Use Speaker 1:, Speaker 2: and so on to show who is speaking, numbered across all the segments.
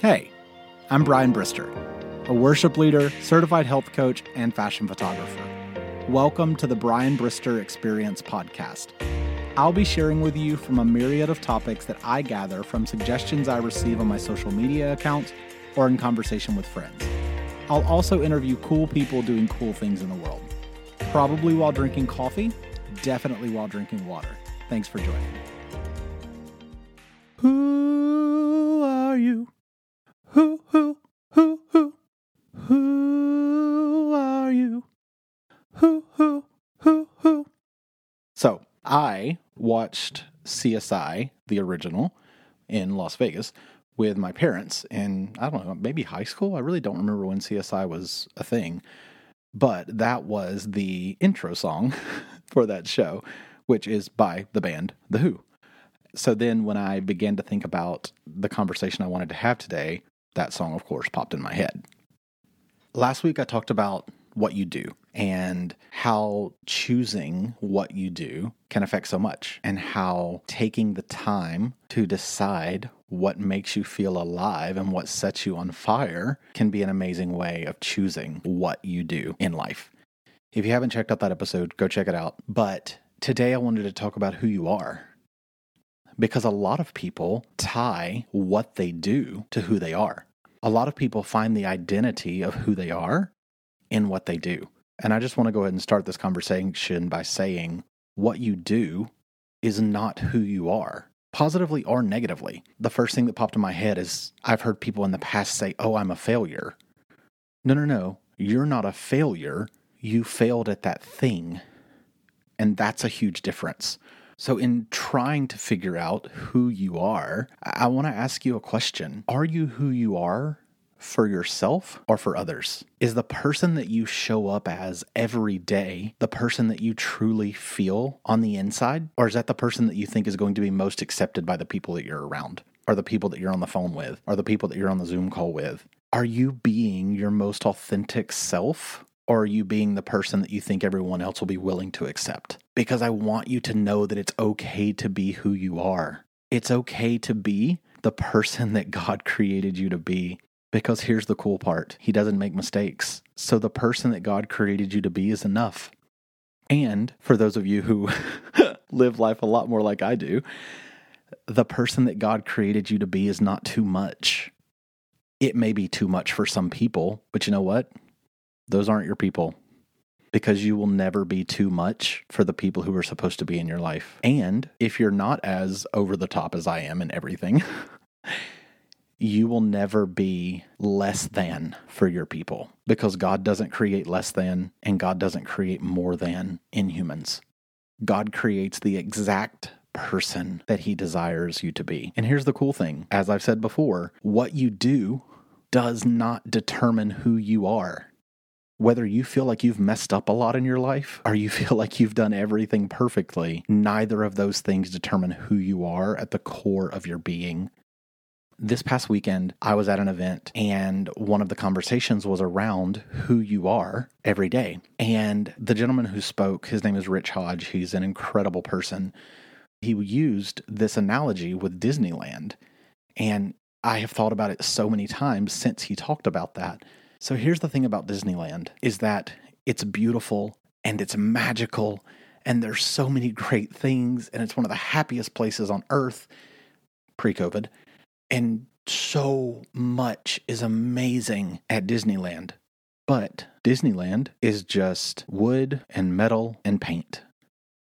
Speaker 1: Hey, I'm Brian Brister, a worship leader, certified health coach, and fashion photographer. Welcome to the Brian Brister Experience podcast. I'll be sharing with you from a myriad of topics that I gather from suggestions I receive on my social media accounts or in conversation with friends. I'll also interview cool people doing cool things in the world. Probably while drinking coffee, definitely while drinking water. Thanks for joining. Who I watched CSI, the original, in Las Vegas with my parents in, I don't know, maybe high school. I really don't remember when CSI was a thing. But that was the intro song for that show, which is by the band The Who. So then when I began to think about the conversation I wanted to have today, that song, of course, popped in my head. Last week I talked about what you do and how choosing what you do can affect so much, and how taking the time to decide what makes you feel alive and what sets you on fire can be an amazing way of choosing what you do in life. If you haven't checked out that episode, go check it out. But today I wanted to talk about who you are. Because a lot of people tie what they do to who they are. A lot of people find the identity of who they are in what they do. And I just want to go ahead and start this conversation by saying what you do is not who you are, positively or negatively. The first thing that popped in my head is I've heard people in the past say, Oh, I'm a failure. No, no, no. You're not a failure. You failed at that thing. And that's a huge difference. So, in trying to figure out who you are, I want to ask you a question Are you who you are for yourself or for others? Is the person that you show up as every day the person that you truly feel on the inside? Or is that the person that you think is going to be most accepted by the people that you're around? Or the people that you're on the phone with? Or the people that you're on the Zoom call with? Are you being your most authentic self? Or are you being the person that you think everyone else will be willing to accept? Because I want you to know that it's okay to be who you are. It's okay to be the person that God created you to be. Because here's the cool part He doesn't make mistakes. So the person that God created you to be is enough. And for those of you who live life a lot more like I do, the person that God created you to be is not too much. It may be too much for some people, but you know what? Those aren't your people because you will never be too much for the people who are supposed to be in your life. And if you're not as over the top as I am in everything, you will never be less than for your people because God doesn't create less than and God doesn't create more than in humans. God creates the exact person that he desires you to be. And here's the cool thing as I've said before, what you do does not determine who you are. Whether you feel like you've messed up a lot in your life or you feel like you've done everything perfectly, neither of those things determine who you are at the core of your being. This past weekend, I was at an event and one of the conversations was around who you are every day. And the gentleman who spoke, his name is Rich Hodge. He's an incredible person. He used this analogy with Disneyland. And I have thought about it so many times since he talked about that. So here's the thing about Disneyland is that it's beautiful and it's magical and there's so many great things and it's one of the happiest places on earth pre-COVID and so much is amazing at Disneyland. But Disneyland is just wood and metal and paint.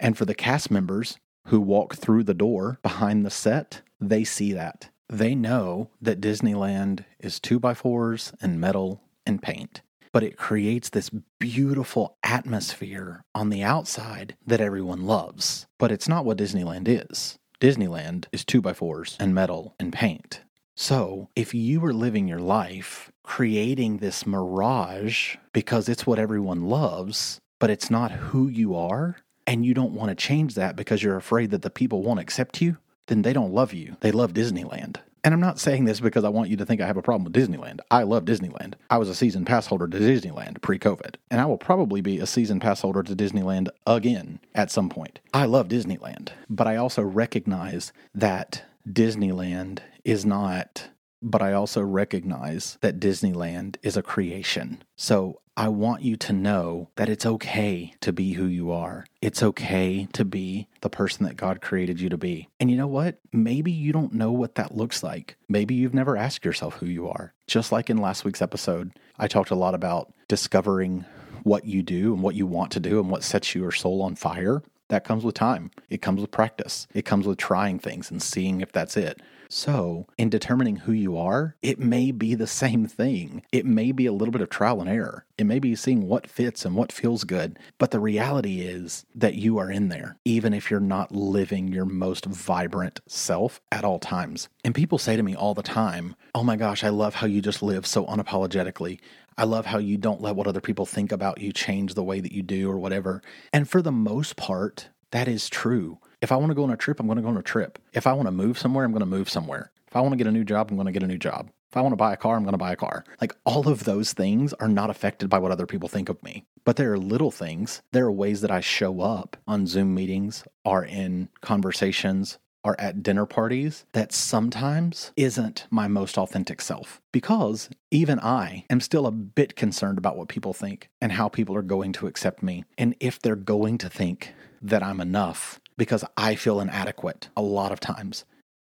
Speaker 1: And for the cast members who walk through the door behind the set, they see that. They know that Disneyland is two by fours and metal and paint. But it creates this beautiful atmosphere on the outside that everyone loves. But it's not what Disneyland is. Disneyland is two by fours and metal and paint. So, if you were living your life creating this mirage because it's what everyone loves, but it's not who you are, and you don't want to change that because you're afraid that the people won't accept you, then they don't love you. They love Disneyland. And I'm not saying this because I want you to think I have a problem with Disneyland. I love Disneyland. I was a season pass holder to Disneyland pre COVID, and I will probably be a season pass holder to Disneyland again at some point. I love Disneyland, but I also recognize that Disneyland is not but I also recognize that Disneyland is a creation. So I want you to know that it's okay to be who you are. It's okay to be the person that God created you to be. And you know what? Maybe you don't know what that looks like. Maybe you've never asked yourself who you are. Just like in last week's episode, I talked a lot about discovering what you do and what you want to do and what sets your soul on fire. That comes with time. It comes with practice. It comes with trying things and seeing if that's it. So, in determining who you are, it may be the same thing. It may be a little bit of trial and error. It may be seeing what fits and what feels good. But the reality is that you are in there, even if you're not living your most vibrant self at all times. And people say to me all the time, Oh my gosh, I love how you just live so unapologetically. I love how you don't let what other people think about you change the way that you do or whatever. And for the most part, that is true. If I want to go on a trip, I'm going to go on a trip. If I want to move somewhere, I'm going to move somewhere. If I want to get a new job, I'm going to get a new job. If I want to buy a car, I'm going to buy a car. Like all of those things are not affected by what other people think of me. But there are little things. There are ways that I show up on Zoom meetings, are in conversations, are at dinner parties that sometimes isn't my most authentic self. Because even I am still a bit concerned about what people think and how people are going to accept me. And if they're going to think that I'm enough because I feel inadequate a lot of times.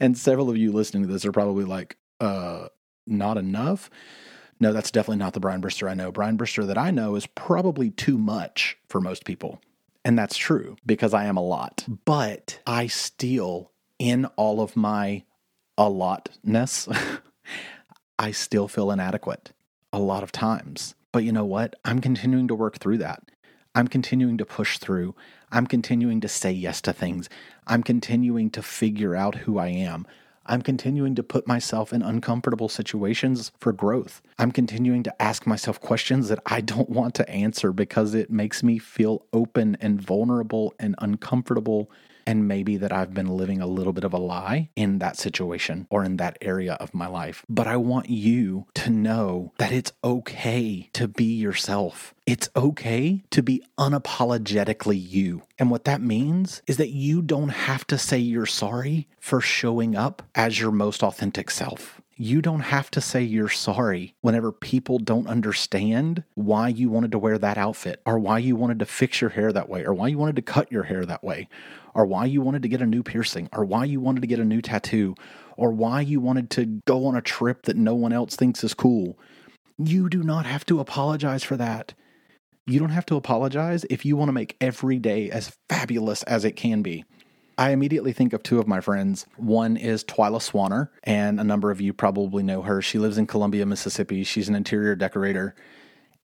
Speaker 1: And several of you listening to this are probably like, uh, not enough. No, that's definitely not the Brian Brister I know. Brian Brister that I know is probably too much for most people. And that's true because I am a lot. But I still, in all of my a lotness, I still feel inadequate a lot of times. But you know what? I'm continuing to work through that. I'm continuing to push through. I'm continuing to say yes to things. I'm continuing to figure out who I am. I'm continuing to put myself in uncomfortable situations for growth. I'm continuing to ask myself questions that I don't want to answer because it makes me feel open and vulnerable and uncomfortable and maybe that I've been living a little bit of a lie in that situation or in that area of my life. But I want you to know that it's okay to be yourself. It's okay to be unapologetically you. And what that means is that you don't have to say you're sorry for showing up as your most authentic self. You don't have to say you're sorry whenever people don't understand why you wanted to wear that outfit, or why you wanted to fix your hair that way, or why you wanted to cut your hair that way, or why you wanted to get a new piercing, or why you wanted to get a new tattoo, or why you wanted to go on a trip that no one else thinks is cool. You do not have to apologize for that. You don't have to apologize if you want to make every day as fabulous as it can be. I immediately think of two of my friends. One is Twyla Swanner, and a number of you probably know her. She lives in Columbia, Mississippi. She's an interior decorator,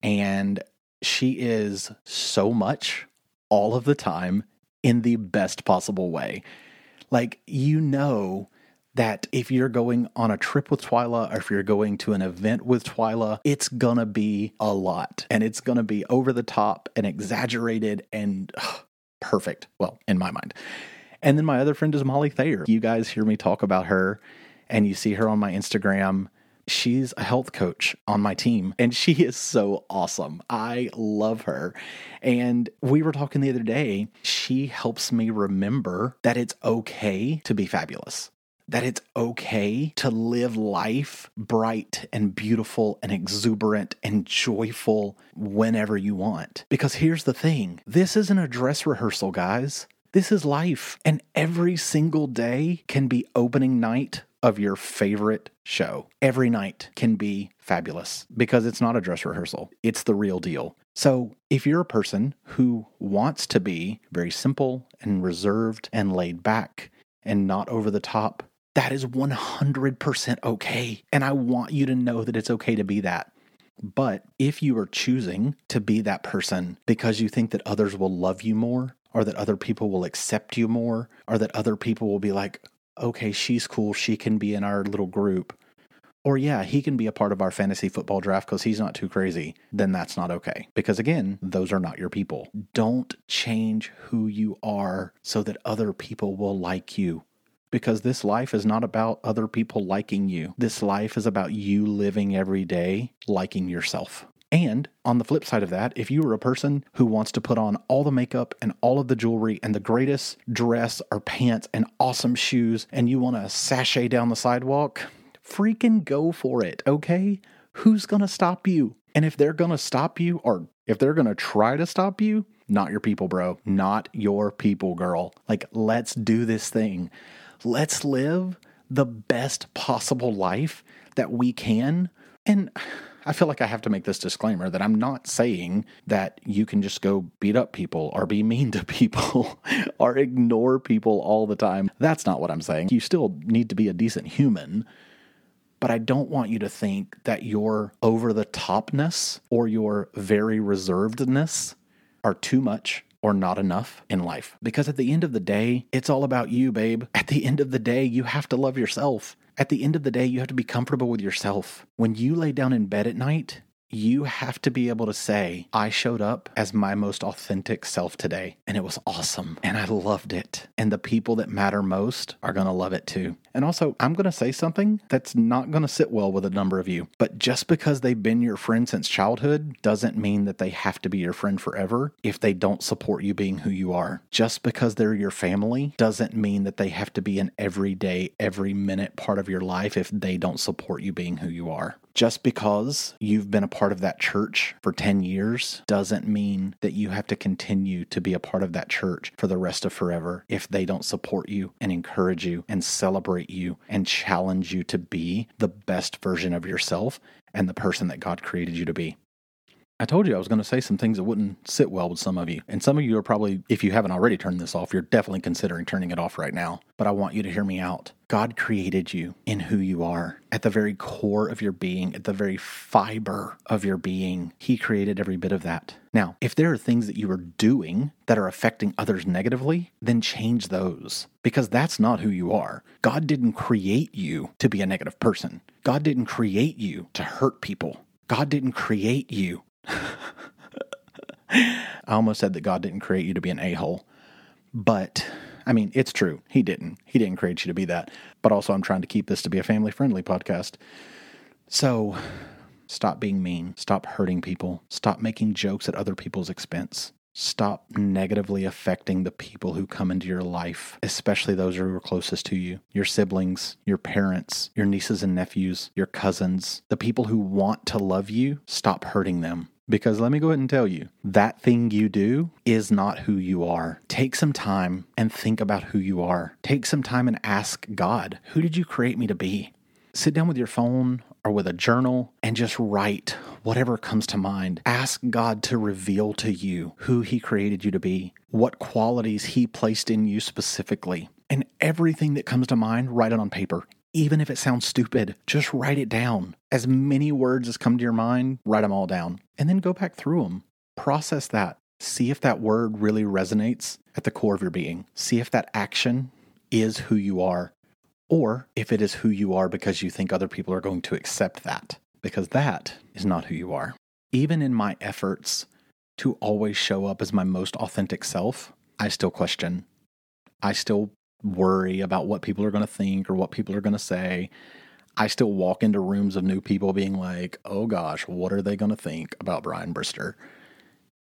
Speaker 1: and she is so much all of the time in the best possible way. Like, you know that if you're going on a trip with Twyla or if you're going to an event with Twyla, it's gonna be a lot and it's gonna be over the top and exaggerated and ugh, perfect. Well, in my mind. And then my other friend is Molly Thayer. You guys hear me talk about her and you see her on my Instagram. She's a health coach on my team and she is so awesome. I love her. And we were talking the other day. She helps me remember that it's okay to be fabulous that it's okay to live life bright and beautiful and exuberant and joyful whenever you want. Because here's the thing this isn't a dress rehearsal, guys. This is life. And every single day can be opening night of your favorite show. Every night can be fabulous because it's not a dress rehearsal, it's the real deal. So, if you're a person who wants to be very simple and reserved and laid back and not over the top, that is 100% okay. And I want you to know that it's okay to be that. But if you are choosing to be that person because you think that others will love you more, or that other people will accept you more, or that other people will be like, okay, she's cool, she can be in our little group, or yeah, he can be a part of our fantasy football draft because he's not too crazy, then that's not okay. Because again, those are not your people. Don't change who you are so that other people will like you. Because this life is not about other people liking you. This life is about you living every day liking yourself. And on the flip side of that, if you are a person who wants to put on all the makeup and all of the jewelry and the greatest dress or pants and awesome shoes and you want to sashay down the sidewalk, freaking go for it, okay? Who's going to stop you? And if they're going to stop you or if they're going to try to stop you, not your people, bro. Not your people, girl. Like, let's do this thing. Let's live the best possible life that we can. And I feel like I have to make this disclaimer that I'm not saying that you can just go beat up people or be mean to people or ignore people all the time. That's not what I'm saying. You still need to be a decent human. But I don't want you to think that your over the topness or your very reservedness are too much or not enough in life. Because at the end of the day, it's all about you, babe. At the end of the day, you have to love yourself. At the end of the day, you have to be comfortable with yourself. When you lay down in bed at night, you have to be able to say, I showed up as my most authentic self today, and it was awesome, and I loved it. And the people that matter most are gonna love it too. And also, I'm gonna say something that's not gonna sit well with a number of you, but just because they've been your friend since childhood doesn't mean that they have to be your friend forever if they don't support you being who you are. Just because they're your family doesn't mean that they have to be an everyday, every minute part of your life if they don't support you being who you are. Just because you've been a part of that church for 10 years doesn't mean that you have to continue to be a part of that church for the rest of forever if they don't support you and encourage you and celebrate you and challenge you to be the best version of yourself and the person that God created you to be. I told you I was going to say some things that wouldn't sit well with some of you. And some of you are probably, if you haven't already turned this off, you're definitely considering turning it off right now. But I want you to hear me out. God created you in who you are. At the very core of your being, at the very fiber of your being, He created every bit of that. Now, if there are things that you are doing that are affecting others negatively, then change those because that's not who you are. God didn't create you to be a negative person, God didn't create you to hurt people. God didn't create you I almost said that God didn't create you to be an a hole, but I mean, it's true. He didn't. He didn't create you to be that. But also, I'm trying to keep this to be a family friendly podcast. So stop being mean. Stop hurting people. Stop making jokes at other people's expense. Stop negatively affecting the people who come into your life, especially those who are closest to you your siblings, your parents, your nieces and nephews, your cousins, the people who want to love you. Stop hurting them. Because let me go ahead and tell you, that thing you do is not who you are. Take some time and think about who you are. Take some time and ask God, who did you create me to be? Sit down with your phone or with a journal and just write whatever comes to mind. Ask God to reveal to you who He created you to be, what qualities He placed in you specifically. And everything that comes to mind, write it on paper. Even if it sounds stupid, just write it down. As many words as come to your mind, write them all down. And then go back through them. Process that. See if that word really resonates at the core of your being. See if that action is who you are or if it is who you are because you think other people are going to accept that, because that is not who you are. Even in my efforts to always show up as my most authentic self, I still question. I still worry about what people are going to think or what people are going to say. I still walk into rooms of new people being like, oh gosh, what are they going to think about Brian Brister?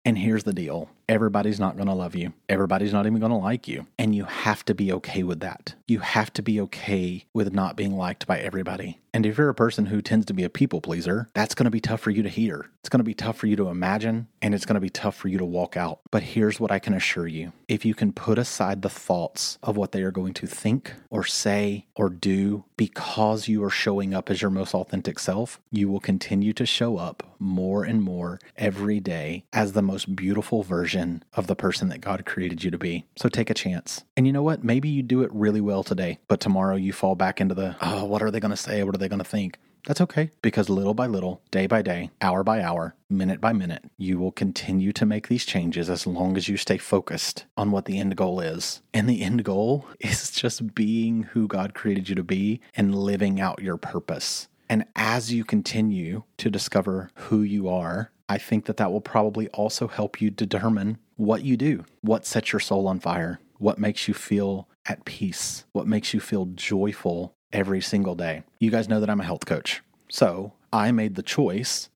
Speaker 1: And here's the deal everybody's not going to love you. Everybody's not even going to like you. And you have to be okay with that. You have to be okay with not being liked by everybody. And if you're a person who tends to be a people pleaser, that's going to be tough for you to hear. It's going to be tough for you to imagine, and it's going to be tough for you to walk out. But here's what I can assure you if you can put aside the thoughts of what they are going to think or say or do because you are showing up as your most authentic self, you will continue to show up more and more every day as the most beautiful version of the person that God created you to be. So take a chance. And you know what? Maybe you do it really well today, but tomorrow you fall back into the, oh, what are they going to say? What are they going to think? That's okay because little by little, day by day, hour by hour, minute by minute, you will continue to make these changes as long as you stay focused on what the end goal is. And the end goal is just being who God created you to be and living out your purpose. And as you continue to discover who you are I think that that will probably also help you determine what you do, what sets your soul on fire, what makes you feel at peace, what makes you feel joyful every single day. You guys know that I'm a health coach. So I made the choice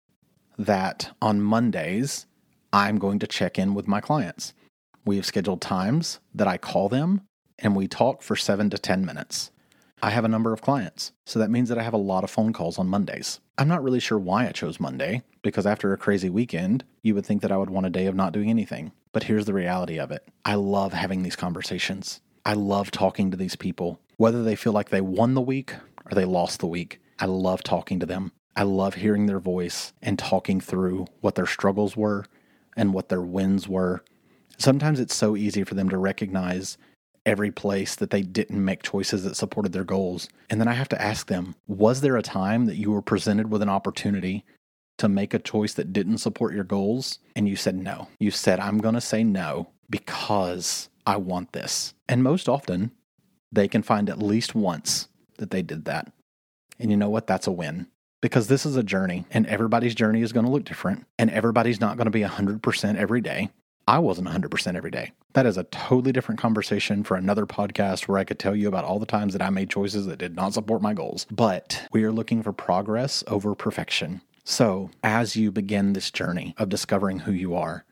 Speaker 1: that on Mondays, I'm going to check in with my clients. We have scheduled times that I call them and we talk for seven to 10 minutes. I have a number of clients, so that means that I have a lot of phone calls on Mondays. I'm not really sure why I chose Monday, because after a crazy weekend, you would think that I would want a day of not doing anything. But here's the reality of it I love having these conversations. I love talking to these people, whether they feel like they won the week or they lost the week. I love talking to them. I love hearing their voice and talking through what their struggles were and what their wins were. Sometimes it's so easy for them to recognize every place that they didn't make choices that supported their goals. And then I have to ask them, was there a time that you were presented with an opportunity to make a choice that didn't support your goals? And you said no. You said, I'm going to say no because I want this. And most often, they can find at least once that they did that. And you know what? That's a win because this is a journey and everybody's journey is going to look different and everybody's not going to be 100% every day. I wasn't 100% every day. That is a totally different conversation for another podcast where I could tell you about all the times that I made choices that did not support my goals. But we are looking for progress over perfection. So, as you begin this journey of discovering who you are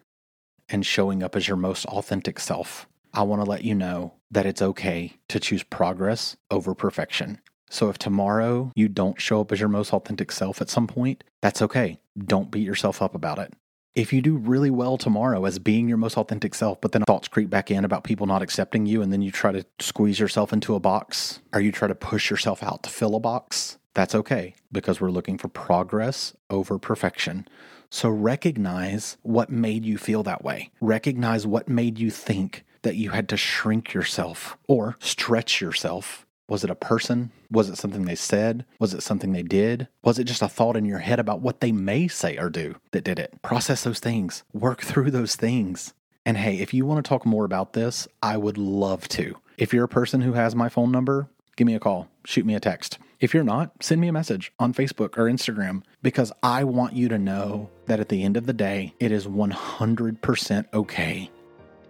Speaker 1: and showing up as your most authentic self, I want to let you know that it's okay to choose progress over perfection. So, if tomorrow you don't show up as your most authentic self at some point, that's okay. Don't beat yourself up about it if you do really well tomorrow as being your most authentic self, but then thoughts creep back in about people not accepting you, and then you try to squeeze yourself into a box, or you try to push yourself out to fill a box, that's okay because we're looking for progress over perfection. So recognize what made you feel that way. Recognize what made you think that you had to shrink yourself or stretch yourself was it a person? Was it something they said? Was it something they did? Was it just a thought in your head about what they may say or do that did it? Process those things, work through those things. And hey, if you want to talk more about this, I would love to. If you're a person who has my phone number, give me a call, shoot me a text. If you're not, send me a message on Facebook or Instagram because I want you to know that at the end of the day, it is 100% okay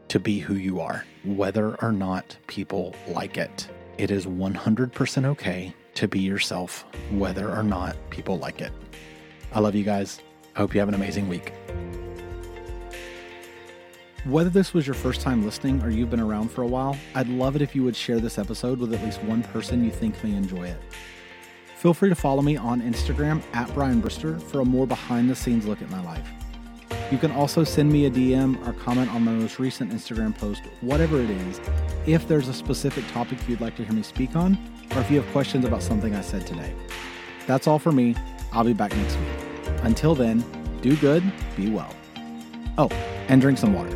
Speaker 1: to be who you are, whether or not people like it. It is 100% okay to be yourself, whether or not people like it. I love you guys. I hope you have an amazing week. Whether this was your first time listening or you've been around for a while, I'd love it if you would share this episode with at least one person you think may enjoy it. Feel free to follow me on Instagram at Brian Brister for a more behind the scenes look at my life. You can also send me a DM or comment on my most recent Instagram post, whatever it is, if there's a specific topic you'd like to hear me speak on, or if you have questions about something I said today. That's all for me. I'll be back next week. Until then, do good, be well. Oh, and drink some water.